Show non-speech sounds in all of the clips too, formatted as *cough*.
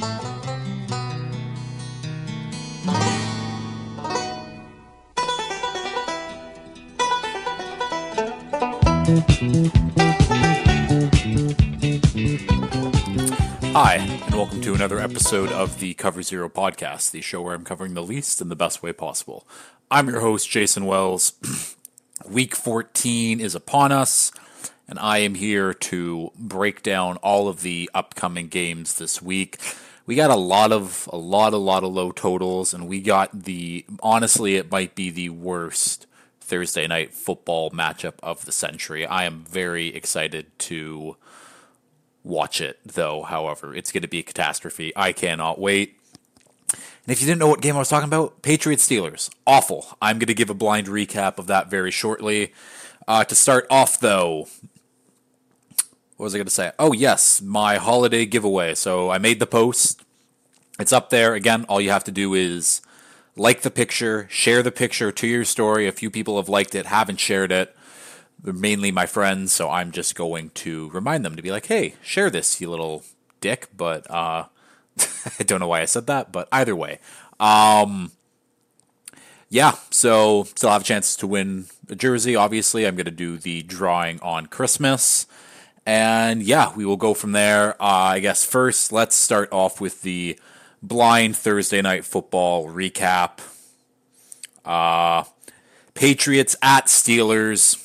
Hi, and welcome to another episode of the Cover Zero podcast, the show where I'm covering the least in the best way possible. I'm your host, Jason Wells. *clears throat* Week 14 is upon us, and I am here to break down all of the upcoming games this week. We got a lot of a lot a lot of low totals and we got the honestly it might be the worst Thursday night football matchup of the century. I am very excited to watch it, though, however. It's going to be a catastrophe. I cannot wait. And if you didn't know what game I was talking about, Patriots Steelers. Awful. I'm going to give a blind recap of that very shortly. Uh, to start off, though, what was I going to say? Oh, yes, my holiday giveaway. So I made the post. It's up there. Again, all you have to do is like the picture, share the picture to your story. A few people have liked it, haven't shared it. They're mainly my friends, so I'm just going to remind them to be like, hey, share this, you little dick. But uh, *laughs* I don't know why I said that, but either way. Um, yeah, so still have a chance to win a jersey. Obviously, I'm going to do the drawing on Christmas. And yeah, we will go from there. Uh, I guess first, let's start off with the blind Thursday night football recap. Uh, Patriots at Steelers.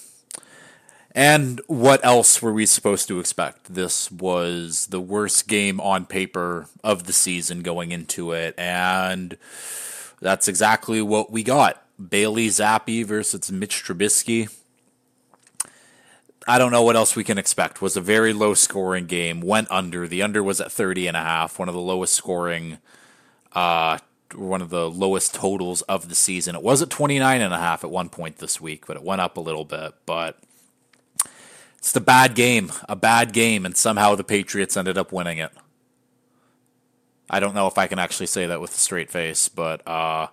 And what else were we supposed to expect? This was the worst game on paper of the season going into it, and that's exactly what we got. Bailey Zappe versus Mitch Trubisky. I don't know what else we can expect. Was a very low scoring game. Went under. The under was at 30 and a half, one of the lowest scoring uh one of the lowest totals of the season. It was at 29 and a half at one point this week, but it went up a little bit, but it's the bad game, a bad game, and somehow the Patriots ended up winning it. I don't know if I can actually say that with a straight face, but uh,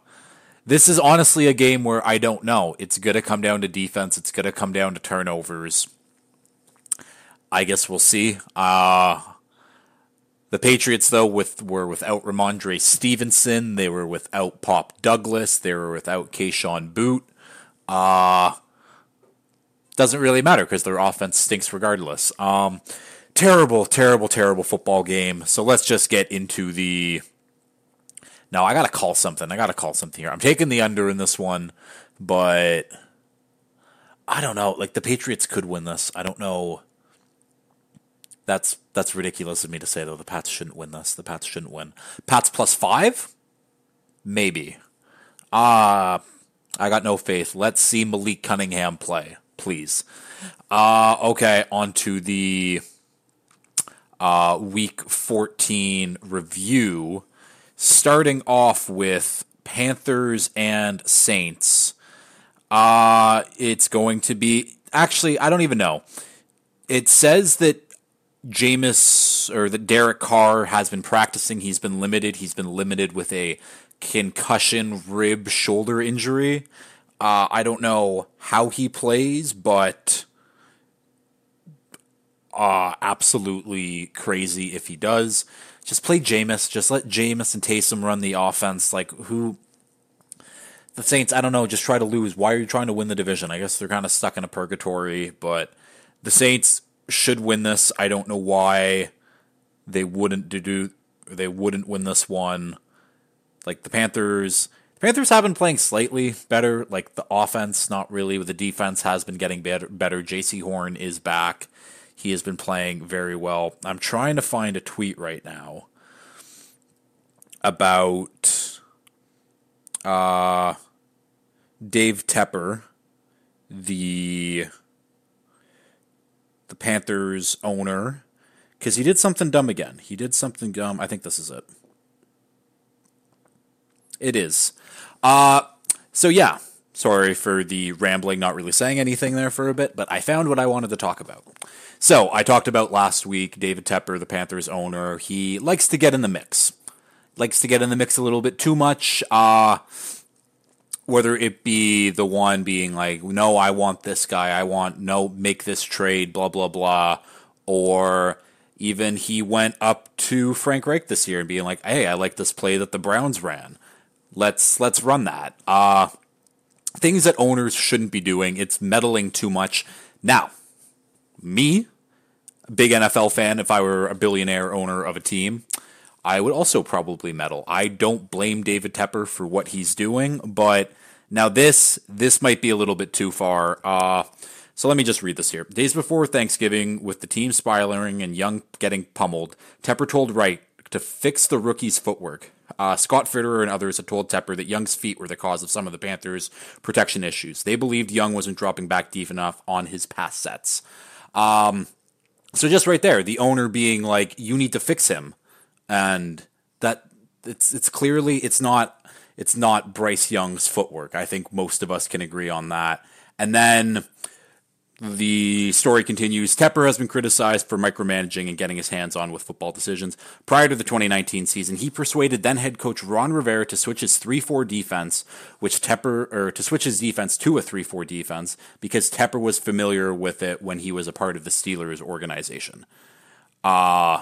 this is honestly a game where I don't know. It's going to come down to defense. It's going to come down to turnovers. I guess we'll see. Uh, the Patriots, though, with were without Rhamondre Stevenson. They were without Pop Douglas. They were without Kayshon Boot. Uh, doesn't really matter because their offense stinks regardless. Um, terrible, terrible, terrible football game. So let's just get into the. Now I gotta call something. I gotta call something here. I'm taking the under in this one, but I don't know. Like the Patriots could win this. I don't know. That's that's ridiculous of me to say though. The Pats shouldn't win this. The Pats shouldn't win. Pats plus five, maybe. Ah, uh, I got no faith. Let's see Malik Cunningham play please. Uh, okay, on to the uh, week 14 review. Starting off with Panthers and Saints. Uh, it's going to be. Actually, I don't even know. It says that Jameis or that Derek Carr has been practicing. He's been limited. He's been limited with a concussion rib shoulder injury. Uh, I don't know how he plays, but uh, absolutely crazy if he does. Just play Jameis. Just let Jameis and Taysom run the offense. Like who? The Saints. I don't know. Just try to lose. Why are you trying to win the division? I guess they're kind of stuck in a purgatory. But the Saints should win this. I don't know why they wouldn't do. They wouldn't win this one. Like the Panthers the Panthers have been playing slightly better. Like the offense, not really. But the defense has been getting better. Better. Jaycee Horn is back. He has been playing very well. I'm trying to find a tweet right now about uh, Dave Tepper, the the Panthers owner, because he did something dumb again. He did something dumb. I think this is it. It is. Uh, so yeah, sorry for the rambling, not really saying anything there for a bit, but I found what I wanted to talk about. So I talked about last week David Tepper, the Panthers owner. He likes to get in the mix, likes to get in the mix a little bit too much. Uh, whether it be the one being like, no, I want this guy, I want no, make this trade, blah blah blah, or Even he went up to Frank Reich this year and being like, "Hey, I like this play that the Browns ran. Let's let's run that." Uh things that owners shouldn't be doing. It's meddling too much. Now, me, a big NFL fan, if I were a billionaire owner of a team, I would also probably meddle. I don't blame David Tepper for what he's doing, but now this this might be a little bit too far. Uh, so let me just read this here. Days before Thanksgiving, with the team spiraling and Young getting pummeled, Tepper told Reich to fix the rookie's footwork. Uh, Scott Fitterer and others had told Tepper that Young's feet were the cause of some of the Panthers' protection issues. They believed Young wasn't dropping back deep enough on his pass sets. Um, so just right there, the owner being like, "You need to fix him," and that it's it's clearly it's not it's not Bryce Young's footwork. I think most of us can agree on that. And then the story continues. Tepper has been criticized for micromanaging and getting his hands on with football decisions. Prior to the 2019 season, he persuaded then head coach Ron Rivera to switch his 3-4 defense, which Tepper or to switch his defense to a 3-4 defense because Tepper was familiar with it when he was a part of the Steelers organization. Uh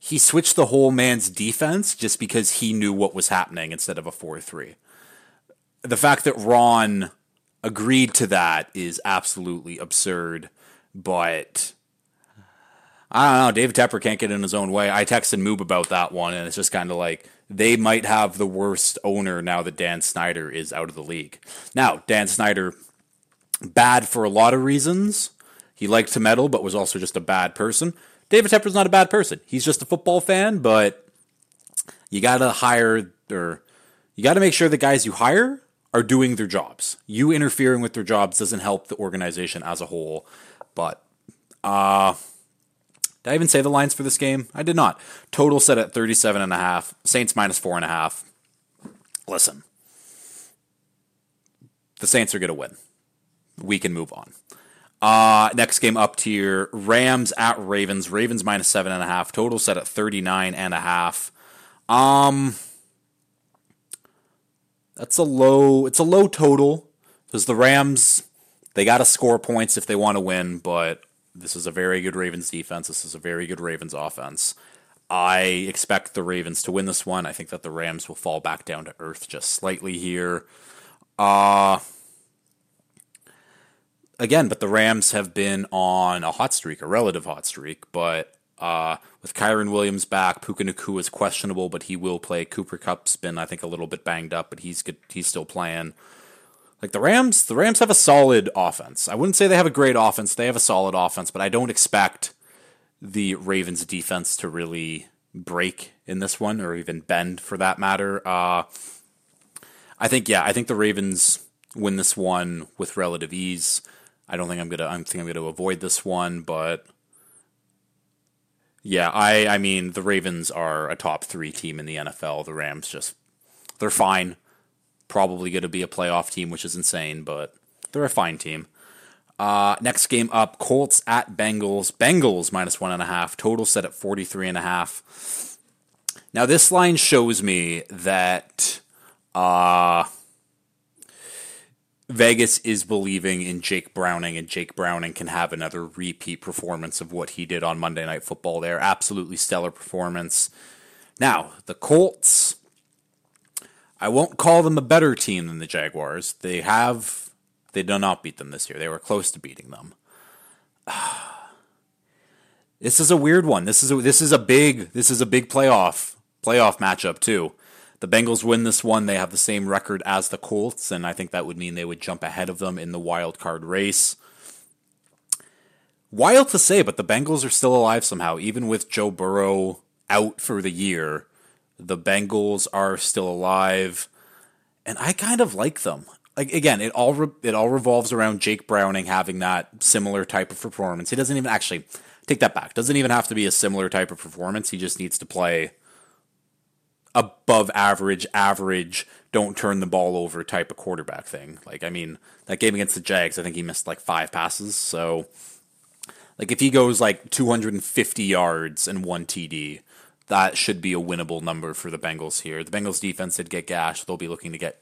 he switched the whole man's defense just because he knew what was happening instead of a 4-3. The fact that Ron agreed to that is absolutely absurd. But I don't know. David Tepper can't get in his own way. I texted Moob about that one, and it's just kind of like they might have the worst owner now that Dan Snyder is out of the league. Now, Dan Snyder, bad for a lot of reasons. He liked to meddle, but was also just a bad person. David Tepper's not a bad person. He's just a football fan, but you got to hire or you got to make sure the guys you hire are doing their jobs. You interfering with their jobs doesn't help the organization as a whole. But uh did I even say the lines for this game? I did not. Total set at 37 and a half. Saints minus four and a half. Listen. The Saints are gonna win. We can move on. Uh, next game up tier Rams at Ravens. Ravens minus seven and a half. Total set at 39 and a half. Um that's a low. It's a low total because the Rams they got to score points if they want to win. But this is a very good Ravens defense. This is a very good Ravens offense. I expect the Ravens to win this one. I think that the Rams will fall back down to earth just slightly here. Uh again, but the Rams have been on a hot streak, a relative hot streak, but uh, with Kyren Williams back, Puka Nacua is questionable, but he will play. Cooper Kupp's been, I think, a little bit banged up, but he's good, he's still playing. Like the Rams, the Rams have a solid offense. I wouldn't say they have a great offense. They have a solid offense, but I don't expect the Ravens defense to really break in this one or even bend for that matter. Uh, I think yeah, I think the Ravens win this one with relative ease. I don't think I'm gonna. I think I'm gonna avoid this one, but yeah, I I mean the Ravens are a top three team in the NFL. The Rams just they're fine. Probably going to be a playoff team, which is insane, but they're a fine team. Uh, next game up, Colts at Bengals. Bengals minus one and a half. Total set at 43 and a half. Now this line shows me that uh, Vegas is believing in Jake Browning, and Jake Browning can have another repeat performance of what he did on Monday Night Football there. Absolutely stellar performance. Now, the Colts, I won't call them a better team than the Jaguars. They have, they did not beat them this year. They were close to beating them. *sighs* This is a weird one. This is a, this is a big this is a big playoff playoff matchup too. The Bengals win this one. They have the same record as the Colts, and I think that would mean they would jump ahead of them in the wild card race. Wild to say, but the Bengals are still alive somehow, even with Joe Burrow out for the year. The Bengals are still alive, and I kind of like them. Like again, it all re- it all revolves around Jake Browning having that similar type of performance. He doesn't even actually take that back. Doesn't even have to be a similar type of performance. He just needs to play above average, average, don't turn the ball over type of quarterback thing. Like, I mean, that game against the Jags, I think he missed like five passes. So, like, if he goes like 250 yards and one TD, that should be a winnable number for the Bengals here. The Bengals defense did get gashed. They'll be looking to get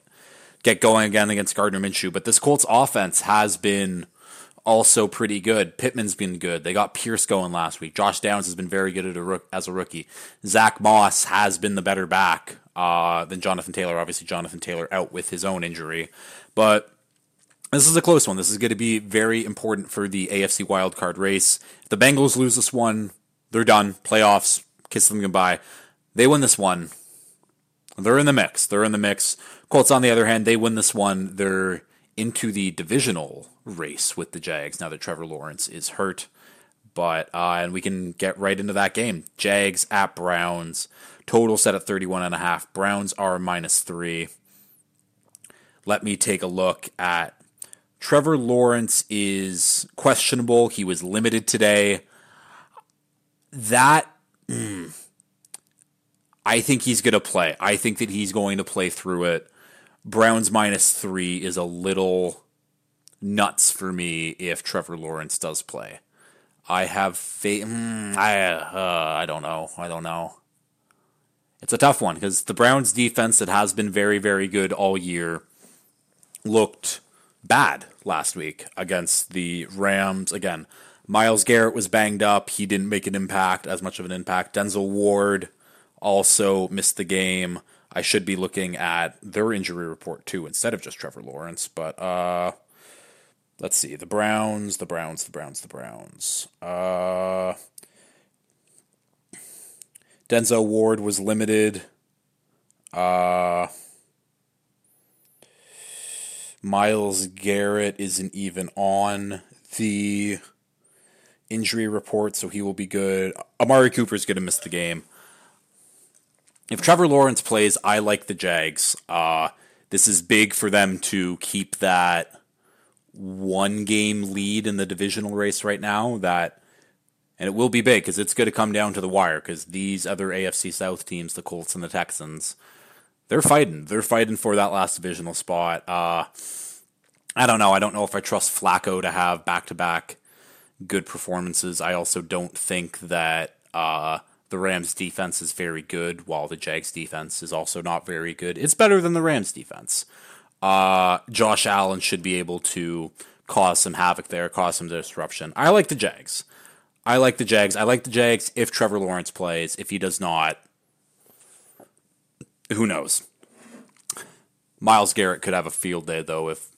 get going again against Gardner Minshew. But this Colts offense has been also pretty good. Pittman's been good. They got Pierce going last week. Josh Downs has been very good a rook, as a rookie. Zach Moss has been the better back uh, than Jonathan Taylor. Obviously, Jonathan Taylor out with his own injury. But this is a close one. This is going to be very important for the AFC wildcard race. If the Bengals lose this one, they're done. Playoffs, kiss them goodbye. They win this one. They're in the mix. They're in the mix. Colts, on the other hand, they win this one. They're into the divisional race with the Jags now that Trevor Lawrence is hurt. But uh, and we can get right into that game. Jags at Browns. Total set at 31 and a half. Browns are minus 3. Let me take a look at Trevor Lawrence is questionable. He was limited today. That mm, I think he's going to play. I think that he's going to play through it. Browns minus three is a little nuts for me if Trevor Lawrence does play. I have faith. Mm, I uh, I don't know. I don't know. It's a tough one because the Browns defense that has been very very good all year looked bad last week against the Rams. Again, Myles Garrett was banged up. He didn't make an impact, as much of an impact. Denzel Ward also missed the game. I should be looking at their injury report too instead of just Trevor Lawrence. But uh, let's see. The Browns, the Browns, the Browns, the Browns. Uh, Denzel Ward was limited. Uh, Myles Garrett isn't even on the injury report, so he will be good. Amari Cooper is going to miss the game if Trevor Lawrence plays, I like the Jags. Uh, this is big for them to keep that one game lead in the divisional race right now. That and it will be big because it's going to come down to the wire because these other AFC South teams, the Colts and the Texans, they're fighting. They're fighting for that last divisional spot. Uh, I don't know. I don't know if I trust Flacco to have back to back good performances. I also don't think that uh, the Rams defense is very good, while the Jags defense is also not very good. It's better than the Rams defense. Uh, Josh Allen should be able to cause some havoc there, cause some disruption. I like the Jags. I like the Jags. I like the Jags if Trevor Lawrence plays. If he does not, who knows? Myles Garrett could have a field day, though, if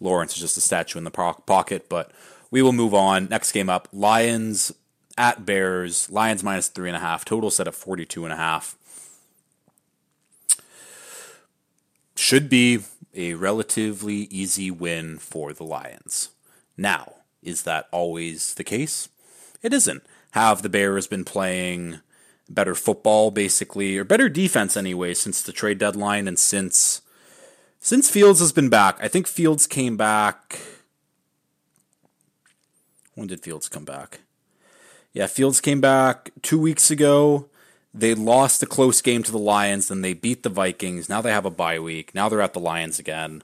Lawrence is just a statue in the pocket. But we will move on. Next game up Lions at Bears. Lions minus three and a half. Total set at 42 and a half. Should be a relatively easy win for the Lions. Now, is that always the case? It isn't. Have the Bears been playing better football, basically, or better defense anyway, since the trade deadline and since since Fields has been back? I think Fields came back. When did Fields come back? Yeah, Fields came back two weeks ago. They lost a close game to the Lions, then they beat the Vikings. Now they have a bye week. Now they're at the Lions again.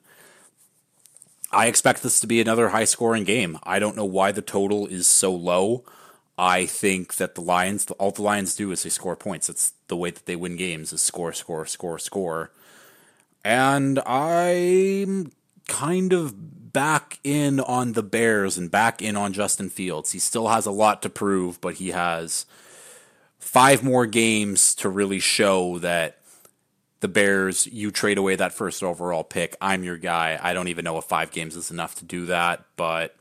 I expect this to be another high scoring game. I don't know why the total is so low. I think that the Lions, all the Lions do is they score points. It's the way that they win games is score, score, score, score. And I'm kind of back in on the Bears and back in on Justin Fields. He still has a lot to prove, but he has five more games to really show that the Bears, you trade away that first overall pick. I'm your guy. I don't even know if five games is enough to do that, but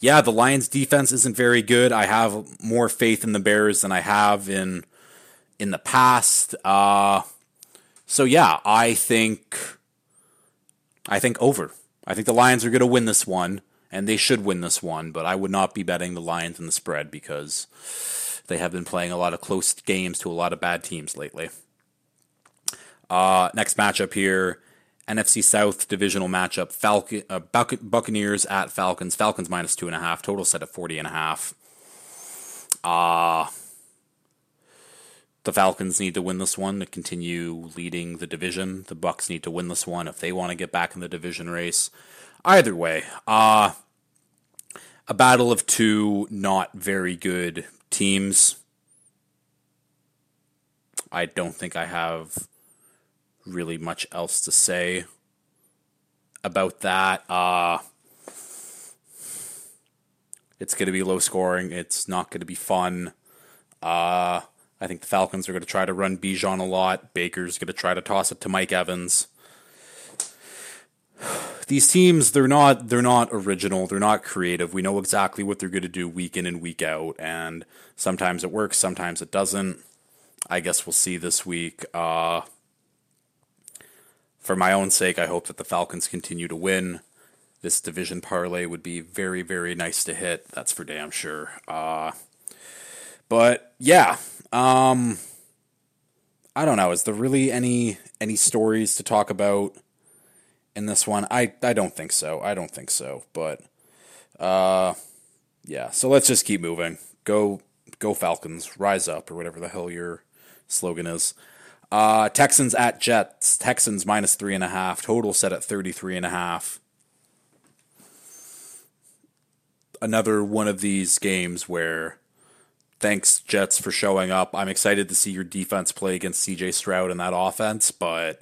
yeah, the Lions defense isn't very good. I have more faith in the Bears than I have in in the past. Uh, so yeah, I think I think over. I think the Lions are going to win this one, and they should win this one, but I would not be betting the Lions in the spread because they have been playing a lot of close games to a lot of bad teams lately. Uh, next matchup here NFC South divisional matchup Falcon, uh, Buccaneers at Falcons. Falcons minus two and a half, total set at 40 and a half. Uh, the Falcons need to win this one to continue leading the division. The Bucks need to win this one if they want to get back in the division race. Either way, uh a battle of two not very good teams. I don't think I have really much else to say about that. Uh It's going to be low scoring. It's not going to be fun. Uh, I think the Falcons are going to try to run Bijan a lot. Baker's going to try to toss it to Mike Evans. These teams, they're not they're not original. They're not creative. We know exactly what they're going to do week in and week out, and sometimes it works, sometimes it doesn't. I guess we'll see this week. Uh, for my own sake, I hope that the Falcons continue to win. This division parlay would be very, very nice to hit. That's for damn sure. Uh, but yeah, um, I don't know. Is there really any any stories to talk about in this one? I I don't think so. I don't think so. But uh, yeah. So let's just keep moving. Go go Falcons, rise up, or whatever the hell your slogan is. Uh, Texans at Jets. Texans minus three and a half. Total set at thirty three and a half. Another one of these games where thanks Jets for showing up. I'm excited to see your defense play against CJ Stroud in that offense, but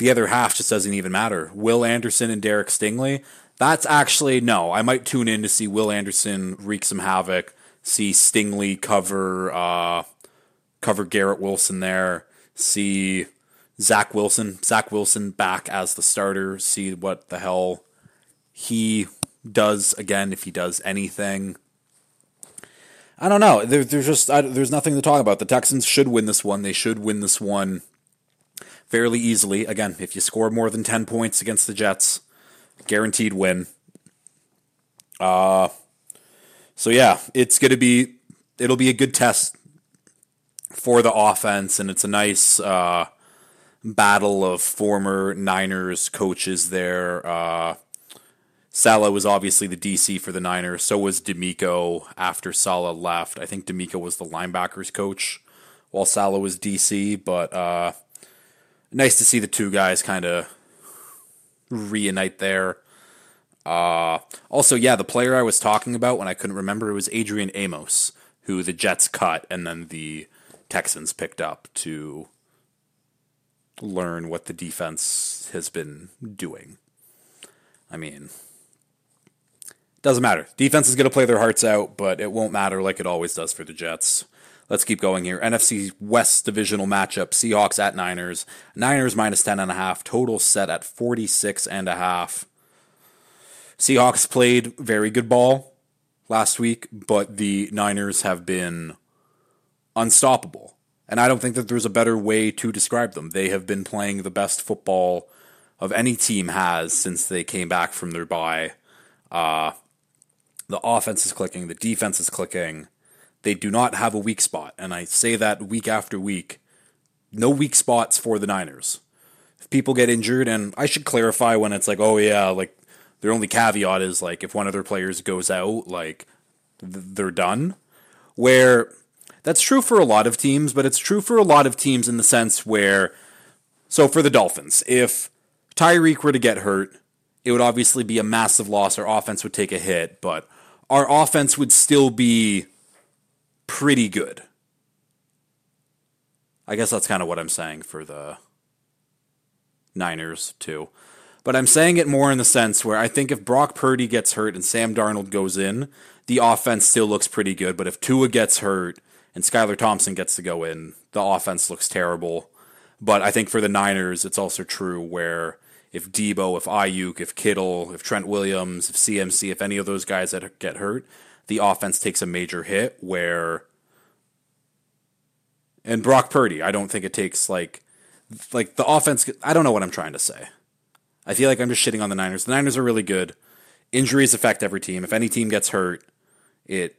the other half just doesn't even matter. Will Anderson and Derek Stingley. That's actually no. I might tune in to see Will Anderson wreak some havoc. See Stingley cover uh, cover Garrett Wilson there see Zach Wilson, Zach Wilson back as the starter, see what the hell he does again if he does anything. I don't know. There, there's just I, there's nothing to talk about. The Texans should win this one. They should win this one fairly easily. Again, if you score more than ten points against the Jets, guaranteed win. Uh, so yeah, it's gonna be it'll be a good test for the offense, and it's a nice uh, battle of former Niners coaches there. Uh, Saleh was obviously the DC for the Niners. So was DeMeco after Saleh left. I think DeMeco was the linebackers coach while Saleh was DC. But uh, nice to see the two guys kind of reunite there. Uh, also, yeah, the player I was talking about when I couldn't remember it was Adrian Amos, who the Jets cut, and then the Texans picked up to learn what the defense has been doing. I mean, doesn't matter. Defense is going to play their hearts out, but it won't matter like it always does for the Jets. Let's keep going here. NFC West divisional matchup: Seahawks at Niners. Niners minus ten and a half. Total set at forty six and a half. Seahawks played very good ball last week, but the Niners have been unstoppable. And I don't think that there's a better way to describe them. They have been playing the best football of any team has since they came back from their bye. Uh, the offense is clicking, the defense is clicking. They do not have a weak spot. And I say that week after week. No weak spots for the Niners. If people get injured, and I should clarify when it's like, oh, yeah, like their only caveat is like if one of their players goes out, like th- they're done. Where that's true for a lot of teams, but it's true for a lot of teams in the sense where, so for the Dolphins, if Tyreek were to get hurt, it would obviously be a massive loss. Our offense would take a hit, but our offense would still be pretty good. I guess that's kind of what I'm saying for the Niners, too. But I'm saying it more in the sense where I think if Brock Purdy gets hurt and Sam Darnold goes in, the offense still looks pretty good. But if Tua gets hurt and Skylar Thompson gets to go in, the offense looks terrible. But I think for the Niners, it's also true where if Debo, if Aiyuk, if Kittle, if Trent Williams, if CMC, if any of those guys that get hurt, the offense takes a major hit. Where and Brock Purdy, I don't think it takes like like the offense. I don't know what I'm trying to say. I feel like I'm just shitting on the Niners. The Niners are really good. Injuries affect every team. If any team gets hurt, it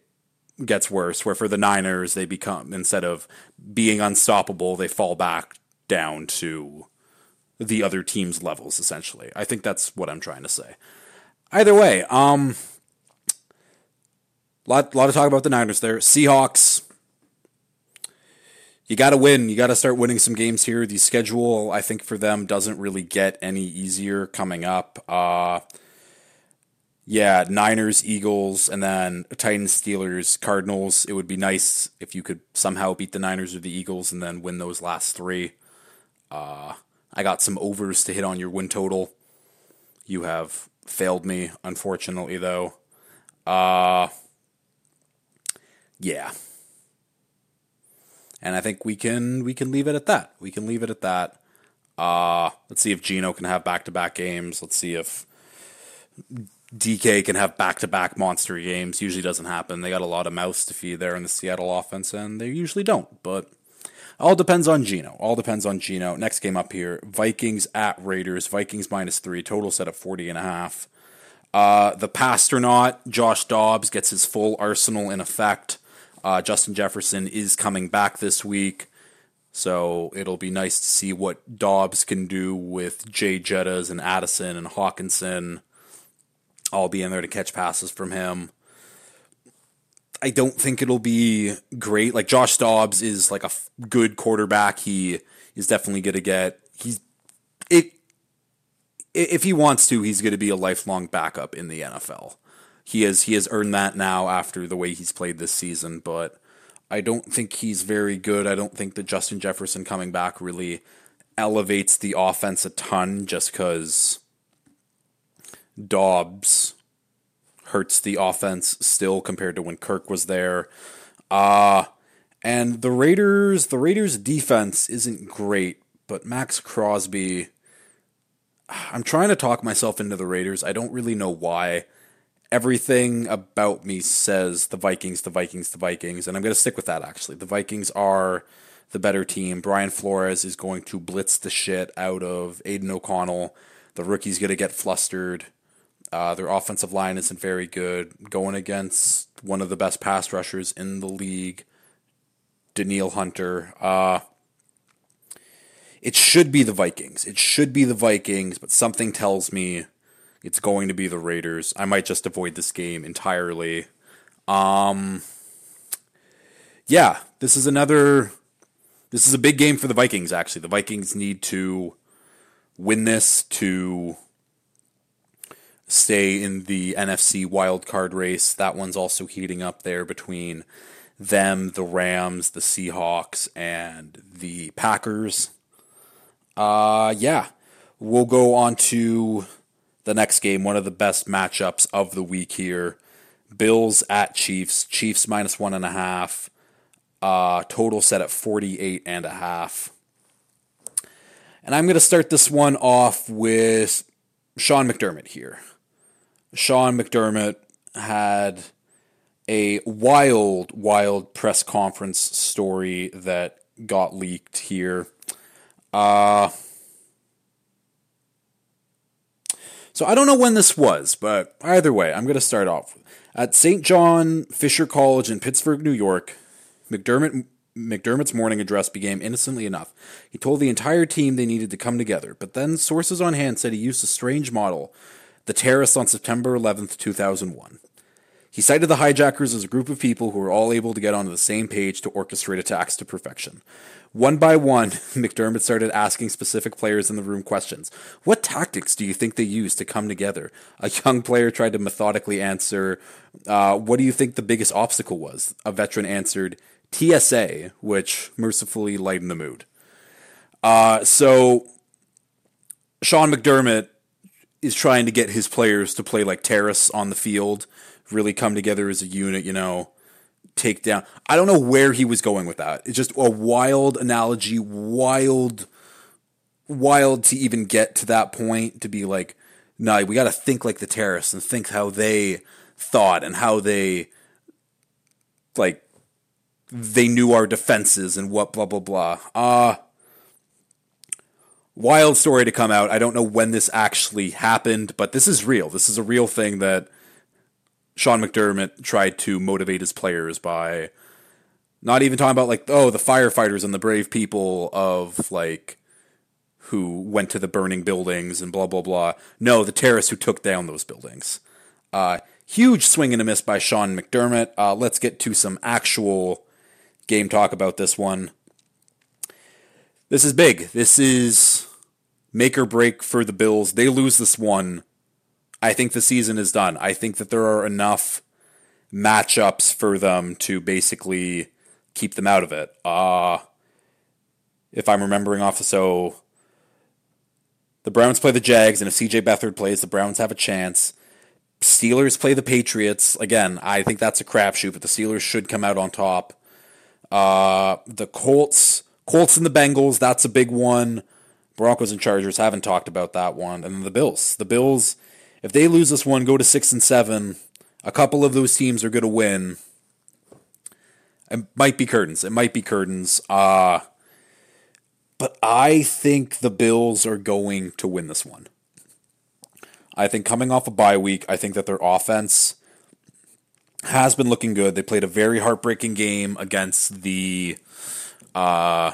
gets worse. Where for the Niners, they become instead of being unstoppable, they fall back down to the other team's levels. Essentially, I think that's what I'm trying to say. Either way, um, lot a lot of talk about the Niners there. Seahawks. You got to win. You got to start winning some games here. The schedule, I think, for them doesn't really get any easier coming up. Uh, yeah, Niners, Eagles, and then Titans, Steelers, Cardinals. It would be nice if you could somehow beat the Niners or the Eagles and then win those last three. Uh, I got some overs to hit on your win total. You have failed me, unfortunately, though. Uh yeah. And I think we can we can leave it at that. We can leave it at that. Uh let's see if Geno can have back to back games. Let's see if DK can have back to back monster games. Usually doesn't happen. They got a lot of mouths to feed there in the Seattle offense, and they usually don't. But all depends on Geno. All depends on Geno. Next game up here Vikings at Raiders. Vikings minus three. Total set at 40 and a half. Uh, the Passtronaut, Josh Dobbs, gets his full arsenal in effect. Uh, Justin Jefferson is coming back this week. So it'll be nice to see what Dobbs can do with Jay Jettas and Addison and Hockenson all being there to catch passes from him. I don't think it'll be great. Like Josh Dobbs is like a f- good quarterback. He is definitely going to get he's it if he wants to, he's going to be a lifelong backup in the NFL. He has he has earned that now after the way he's played this season, but I don't think he's very good. I don't think that Justin Jefferson coming back really elevates the offense a ton just cuz Dobbs hurts the offense still compared to when Kirk was there. Uh and the Raiders, the Raiders defense isn't great, but Maxx Crosby I'm trying to talk myself into the Raiders. I don't really know why. Everything about me says the Vikings, the Vikings, the Vikings, and I'm going to stick with that actually. The Vikings are the better team. Brian Flores is going to blitz the shit out of Aidan O'Connell. The rookie's going to get flustered. Uh, their offensive line isn't very good. Going against one of the best pass rushers in the league, Danielle Hunter. Uh, it should be the Vikings. It should be the Vikings, but something tells me it's going to be the Raiders. I might just avoid this game entirely. Um, yeah, this is another. This is a big game for the Vikings. Actually, the Vikings need to win this to stay in the NFC wildcard race. That one's also heating up there between them, the Rams, the Seahawks, and the Packers. Uh, yeah, we'll go on to the next game, one of the best matchups of the week here. Bills at Chiefs. Chiefs minus one and a half. Uh, total set at 48 and a half. And I'm going to start this one off with Sean McDermott here. Sean McDermott had a wild, wild press conference story that got leaked here. Uh, so I don't know when this was, but either way, I'm going to start off. At St. John Fisher College in Pittsburgh, New York, McDermott McDermott's morning address began innocently enough. He told the entire team they needed to come together, but then sources on hand said he used a strange model, the terrorists on September 11th, 2001. He cited the hijackers as a group of people who were all able to get onto the same page to orchestrate attacks to perfection. One by one, *laughs* McDermott started asking specific players in the room questions. What tactics do you think they used to come together? A young player tried to methodically answer, uh, What do you think the biggest obstacle was? A veteran answered, TSA, which mercifully lightened the mood. Uh, so, Sean McDermott is trying to get his players to play like terrorists on the field, really come together as a unit, you know take down. I don't know where he was going with that. It's just a wild analogy, wild, wild to even get to that point to be like, no, we got to think like the terrorists and think how they thought and how they, like, they knew our defenses and what blah blah blah. Uh wild story to come out. I don't know when this actually happened, but this is real. This is a real thing that Sean McDermott tried to motivate his players by not even talking about like oh the firefighters and the brave people of like who went to the burning buildings and blah blah blah. No, the terrorists who took down those buildings. Uh, huge swing and a miss by Sean McDermott. Uh, let's get to some actual game talk about this one. This is big. This is make or break for the Bills. They lose this one I think the season is done. I think that there are enough matchups for them to basically keep them out of it. Uh if I'm remembering off, so the Browns play the Jags, and if CJ Beathard plays, the Browns have a chance. Steelers play the Patriots. Again, I think that's a crapshoot, but the Steelers should come out on top. Uh, the Colts, Colts and the Bengals, that's a big one. Broncos and Chargers haven't talked about that one, and then the Bills. The Bills, if they lose this one, go to six and seven. A couple of those teams are going to win. It might be curtains. It might be curtains. Uh, but I think the Bills are going to win this one. I think coming off a bye week, I think that their offense has been looking good. They played a very heartbreaking game against the uh,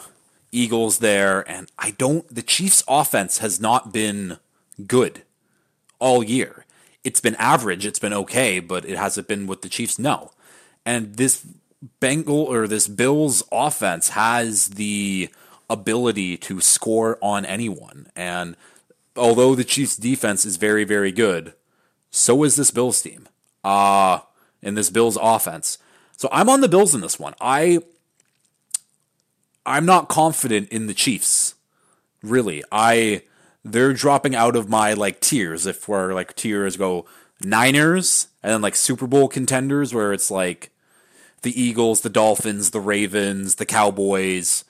Eagles there, and I don't. The Chiefs' offense has not been good all year. It's been average. It's been okay, but it hasn't been what the Chiefs know. And this Bengal or this Bills offense has the ability to score on anyone. And although the Chiefs defense is very, very good, so is this Bills team. Uh in this Bills offense. So I'm on the Bills in this one. I I'm not confident in the Chiefs. Really. I they're dropping out of my like tiers if we're like tiers go Niners and then like Super Bowl contenders where it's like the Eagles, the Dolphins, the Ravens, the Cowboys.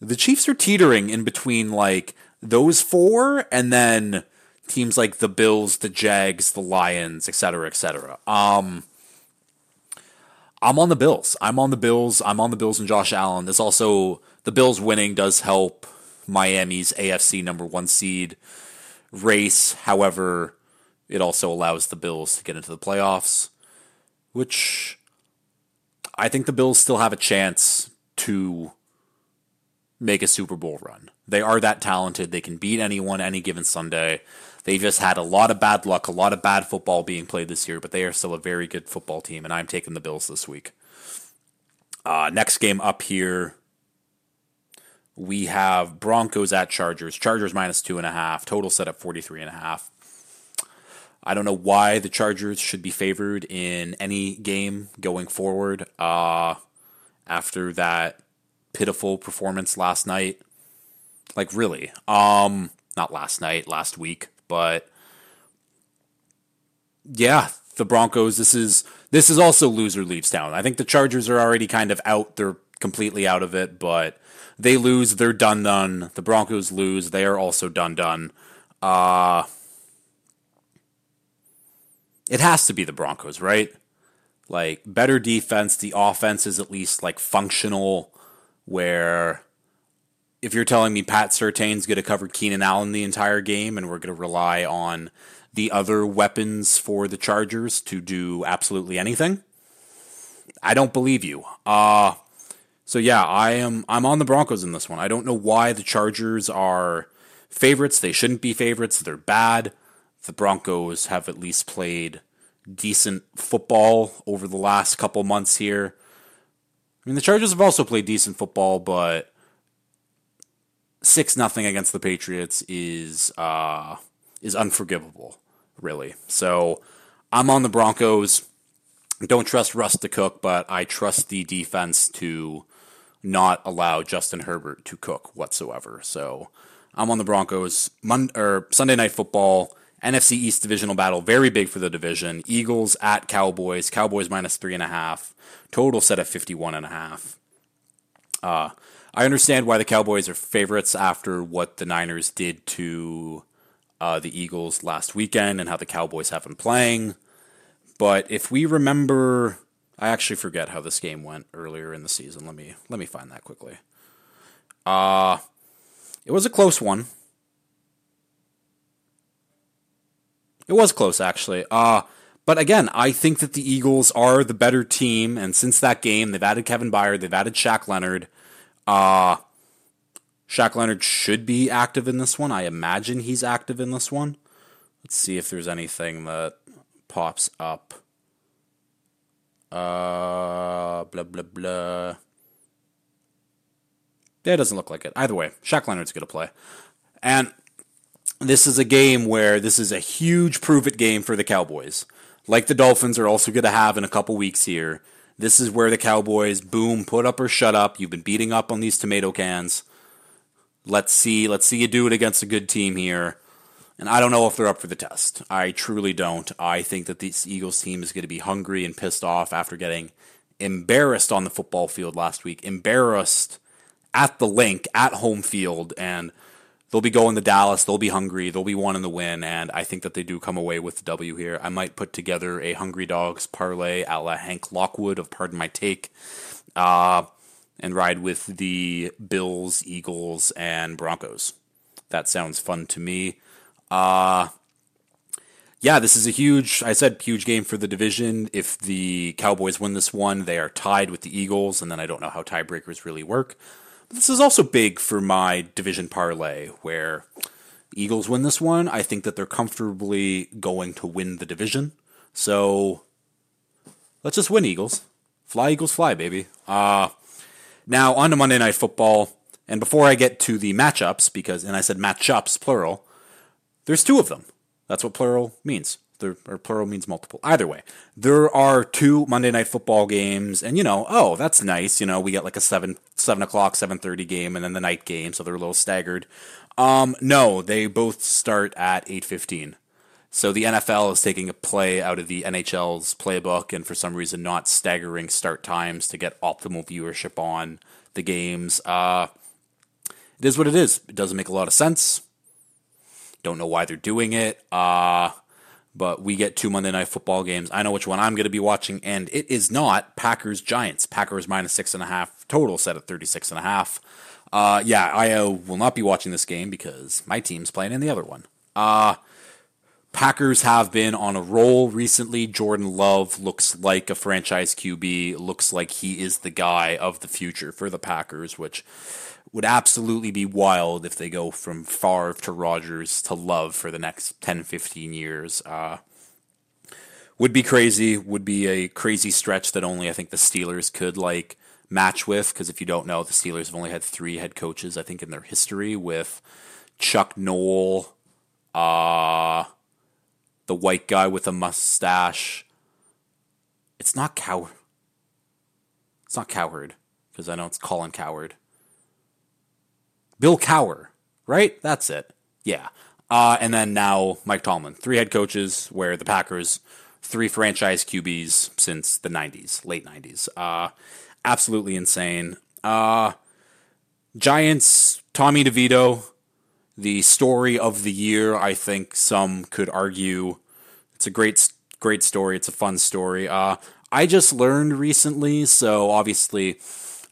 The Chiefs are teetering in between like those four and then teams like the Bills, the Jags, the Lions, etc., etc. Um I'm on the Bills. I'm on the Bills. I'm on the Bills and Josh Allen. This also the Bills winning does help Miami's AFC number 1 seed race. However, it also allows the Bills to get into the playoffs, which I think the Bills still have a chance to make a Super Bowl run. They are that talented. They can beat anyone any given Sunday. They just had a lot of bad luck, a lot of bad football being played this year, but they are still a very good football team, and I'm taking the Bills this week. Uh, next game up here, we have Broncos at Chargers. Chargers minus two and a half. Total set at 43 and a half. I don't know why the Chargers should be favored in any game going forward. Uh, after that pitiful performance last night, like really, um, not last night, last week, but yeah, the Broncos. This is this is also loser leaves town. I think the Chargers are already kind of out. They're completely out of it, but they lose, they're done done. The Broncos lose, they are also done done. Uh it has to be the Broncos, right? Like better defense, the offense is at least like functional. Where if you're telling me Pat Surtain's going to cover Keenan Allen the entire game, and we're going to rely on the other weapons for the Chargers to do absolutely anything, I don't believe you. Uh so yeah, I am I'm on the Broncos in this one. I don't know why the Chargers are favorites. They shouldn't be favorites. They're bad the Broncos have at least played decent football over the last couple months here. I mean, the Chargers have also played decent football, but six nothing against the Patriots is uh, is unforgivable, really. So I'm on the Broncos. Don't trust Russ to cook, but I trust the defense to not allow Justin Herbert to cook whatsoever. So I'm on the Broncos. Mon- or Sunday night football. NFC East divisional battle, very big for the division. Eagles at Cowboys. Cowboys minus three and a half. Total set at fifty one and a half. Uh, I understand why the Cowboys are favorites after what the Niners did to uh, the Eagles last weekend and how the Cowboys have been playing. But if we remember, I actually forget how this game went earlier in the season. Let me let me find that quickly. Uh it was a close one. It was close, actually. Uh, but again, I think that the Eagles are the better team, and since that game, they've added Kevin Byard, they've added Shaq Leonard. Uh, Shaq Leonard should be active in this one. I imagine he's active in this one. Let's see if there's anything that pops up. Uh, blah blah blah. It doesn't look like it. Either way, Shaq Leonard's going to play. And this is a game where this is a huge prove it game for the Cowboys. Like the Dolphins are also going to have in a couple weeks here. This is where the Cowboys, boom, put up or shut up. You've been beating up on these tomato cans. Let's see, let's see you do it against a good team here. And I don't know if they're up for the test. I truly don't. I think that this Eagles team is going to be hungry and pissed off after getting embarrassed on the football field last week, embarrassed at the link, at home field, and they'll be going to Dallas. They'll be hungry. They'll be wanting to win, and I think that they do come away with the W here. I might put together a Hungry Dogs parlay a la Hank Lockwood of Pardon My Take, uh, and ride with the Bills, Eagles, and Broncos. That sounds fun to me. Uh, yeah, this is a huge, I said huge game for the division. If the Cowboys win this one, they are tied with the Eagles, and then I don't know how tiebreakers really work. But this is also big for my division parlay, where Eagles win this one. I think that they're comfortably going to win the division. So let's just win, Eagles. Fly, Eagles, fly, baby. Uh, now, on to Monday Night Football. And before I get to the matchups, because, and I said matchups, plural, there's two of them. That's what plural means. There, or plural means multiple. Either way, there are two Monday night football games, and you know, oh, that's nice. You know, we get like a seven seven o'clock, seven thirty game, and then the night game, so they're a little staggered. Um, no, they both start at eight fifteen. So the NFL is taking a play out of the NHL's playbook, and for some reason, not staggering start times to get optimal viewership on the games. Uh, it is what it is. It doesn't make a lot of sense. Don't know why they're doing it. Uh, but we get two Monday night football games. I know which one I'm going to be watching, and it is not Packers Giants. Packers minus six and a half total set at 36 and a half. Uh, yeah, I uh, will not be watching this game because my team's playing in the other one. Uh, Packers have been on a roll recently. Jordan Love looks like a franchise QB, looks like he is the guy of the future for the Packers, which would absolutely be wild if they go from Favre to Rodgers to Love for the next 10, 15 years. Uh, would be crazy. Would be a crazy stretch that only I think the Steelers could like match with. Because if you don't know, the Steelers have only had three head coaches I think in their history with Chuck Noll, uh, the white guy with a mustache. It's not Cowherd. It's not Coward because I know it's Colin Cowherd. Bill Cowher, right? That's it. Yeah. Uh, and then now Mike Tomlin, three head coaches, where the Packers, three franchise QBs since the 90s, late 90s. Uh, absolutely insane. Uh, Giants, Tommy DeVito, the story of the year, I think some could argue. It's a great, great story. It's a fun story. Uh, I just learned recently, so obviously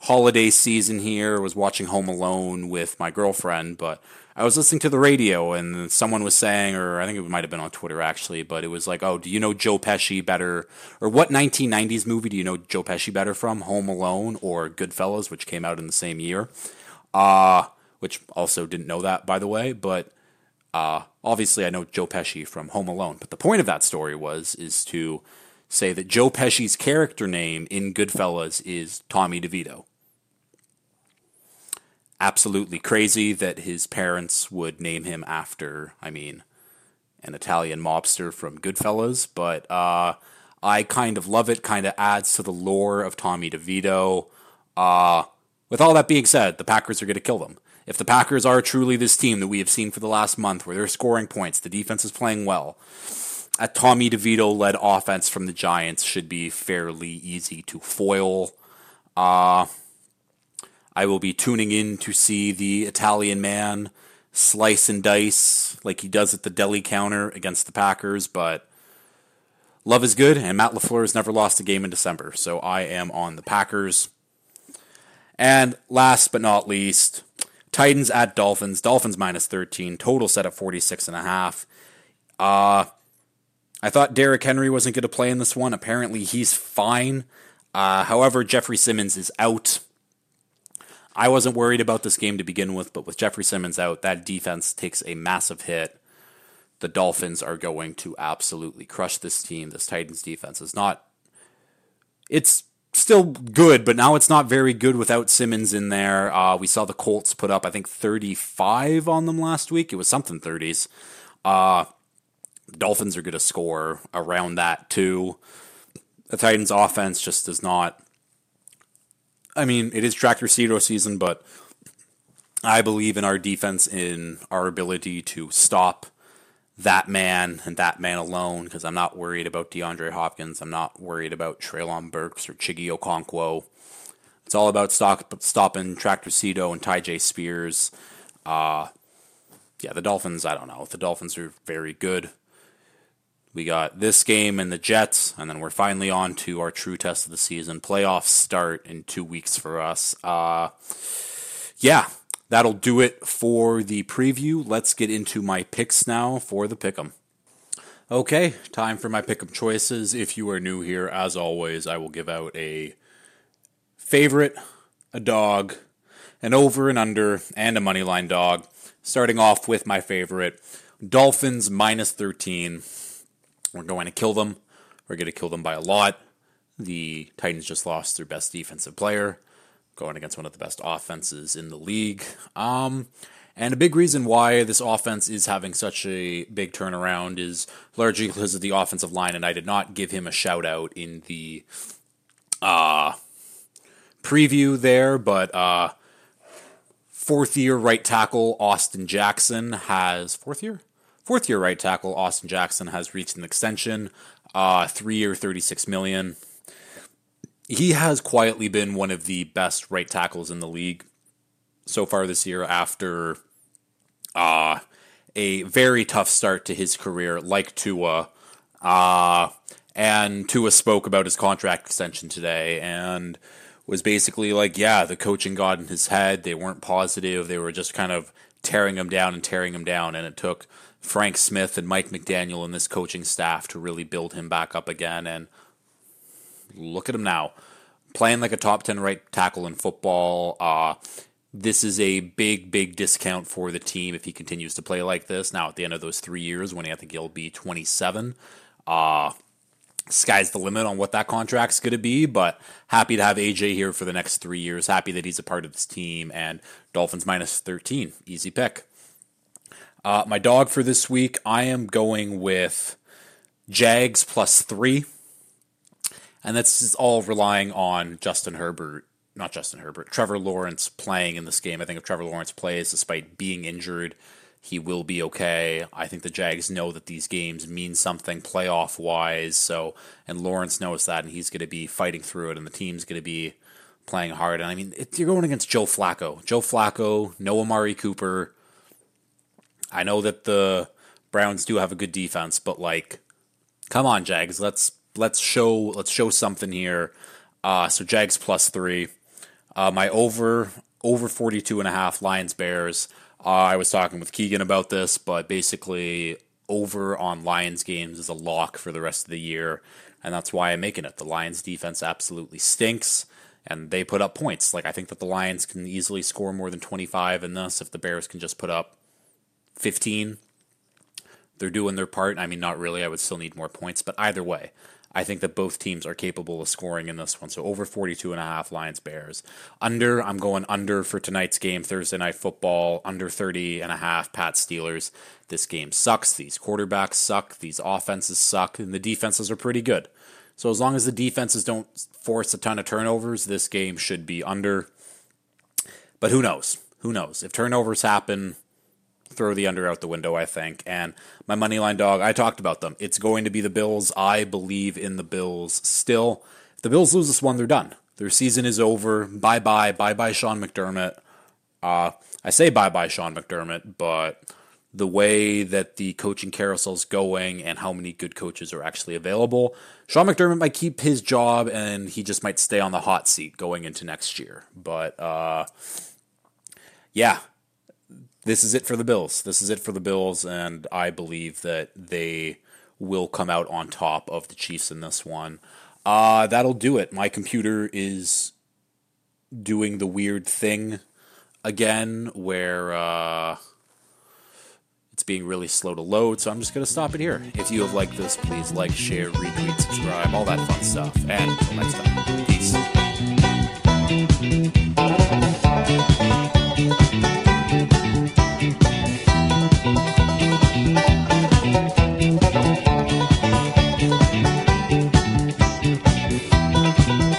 holiday season here. was watching Home Alone with my girlfriend, but I was listening to the radio and someone was saying, or I think it might have been on Twitter actually, but it was like, oh, do you know Joe Pesci better? Or what 1990s movie do you know Joe Pesci better from? Home Alone or Goodfellas, which came out in the same year? Uh, which also didn't know that, by the way, but uh, obviously I know Joe Pesci from Home Alone. But the point of that story was, is to say that Joe Pesci's character name in Goodfellas is Tommy DeVito absolutely crazy that his parents would name him after, I mean, an Italian mobster from Goodfellas, but uh, I kind of love it, kind of adds to the lore of Tommy DeVito. Uh, with all that being said, the Packers are going to kill them. If the Packers are truly this team that we have seen for the last month, where they're scoring points, the defense is playing well, a Tommy DeVito led offense from the Giants should be fairly easy to foil. Uh, I will be tuning in to see the Italian man slice and dice like he does at the deli counter against the Packers, but love is good, and Matt LaFleur has never lost a game in December, so I am on the Packers. And last but not least, Titans at Dolphins. Dolphins minus 13, total set at 46 and a half. Uh, I thought Derrick Henry wasn't going to play in this one. Apparently, he's fine. Uh, however, Jeffrey Simmons is out. I wasn't worried about this game to begin with, but with Jeffrey Simmons out, that defense takes a massive hit. The Dolphins are going to absolutely crush this team. This Titans defense is not. It's still good, but now it's not very good without Simmons in there. Uh, we saw the Colts put up, I think, 35 on them last week. It was something 30s. Uh, Dolphins are going to score around that too. The Titans offense just does not I mean, it is tractor zero season, but I believe in our defense, in our ability to stop that man and that man alone because I'm not worried about DeAndre Hopkins. I'm not worried about Treylon Burks or Chiggy Okonkwo. It's all about stop, stopping Tractor Cito and Tyjae Spears. Uh, yeah, the Dolphins, I don't know. The Dolphins are very good. We got this game and the Jets, and then we're finally on to our true test of the season. Playoffs start in two weeks for us. Uh, yeah, that'll do it for the preview. Let's get into my picks now for the pick'em. Okay, time for my pick'em choices. If you are new here, as always, I will give out a favorite, a dog, an over and under, and a money line dog. Starting off with my favorite, Dolphins minus 13. We're going to kill them. We're going to kill them by a lot. The Titans just lost their best defensive player, going against one of the best offenses in the league. Um, and a big reason why this offense is having such a big turnaround is largely because of the offensive line. And I did not give him a shout out in the uh, preview there, but uh, fourth year right tackle Austin Jackson has fourth year fourth year right tackle Austin Jackson has reached an extension, uh, three year, thirty six million. He has quietly been one of the best right tackles in the league so far this year. After uh, a very tough start to his career, like Tua. Uh, and Tua spoke about his contract extension today and was basically like, yeah, the coaching got in his head. They weren't positive. They were just kind of tearing him down and tearing him down. And it took Frank Smith and Mike McDaniel and this coaching staff to really build him back up again. And look at him now, playing like a top 10 right tackle in football. Uh, this is a big, big discount for the team if he continues to play like this. Now, at the end of those three years, when I think he'll be 27, uh, sky's the limit on what that contract's going to be. But happy to have AJ here for the next three years. Happy that he's a part of this team. And Dolphins minus 13, easy pick. Uh, my dog for this week, I am going with Jags plus three. And that's all relying on Justin Herbert, not Justin Herbert, Trevor Lawrence playing in this game. I think if Trevor Lawrence plays despite being injured, he will be okay. I think the Jags know that these games mean something playoff wise. So, and Lawrence knows that, and he's going to be fighting through it, and the team's going to be playing hard. And I mean, it, you're going against Joe Flacco. Joe Flacco, no Amari Cooper. I know that the Browns do have a good defense, but like, come on, Jags, let's let's show let's show something here. Uh, so Jags plus three. Uh, my over over 42 and a half Lions Bears. Uh, I was talking with Keegan about this, but basically over on Lions games is a lock for the rest of the year, and that's why I'm making it. The Lions defense absolutely stinks, and they put up points. Like I think that the Lions can easily score more than 25 in this if the Bears can just put up 15. They're doing their part. I mean, not really. I would still need more points, but either way, I think that both teams are capable of scoring in this one. So over 42 and a half Lions Bears. Under, I'm going under for tonight's game, Thursday night football, under 30 and a half Pat Steelers. This game sucks. These quarterbacks suck. These offenses suck, and the defenses are pretty good. So as long as the defenses don't force a ton of turnovers, this game should be under. But who knows? Who knows? If turnovers happen, throw the under out the window, I think. And my money line dog, I talked about them. It's going to be the Bills. I believe in the Bills still. If the Bills lose this one, they're done. Their season is over. Bye bye. Bye bye, Sean McDermott. Uh, I say bye bye, Sean McDermott, but the way that the coaching carousel is going and how many good coaches are actually available, Sean McDermott might keep his job and he just might stay on the hot seat going into next year. But uh, yeah, this is it for the Bills. This is it for the Bills, and I believe that they will come out on top of the Chiefs in this one. Uh, that'll do it. My computer is doing the weird thing again where uh, it's being really slow to load, so I'm just going to stop it here. If you have liked this, please like, share, retweet, subscribe, all that fun stuff. And until next time, peace.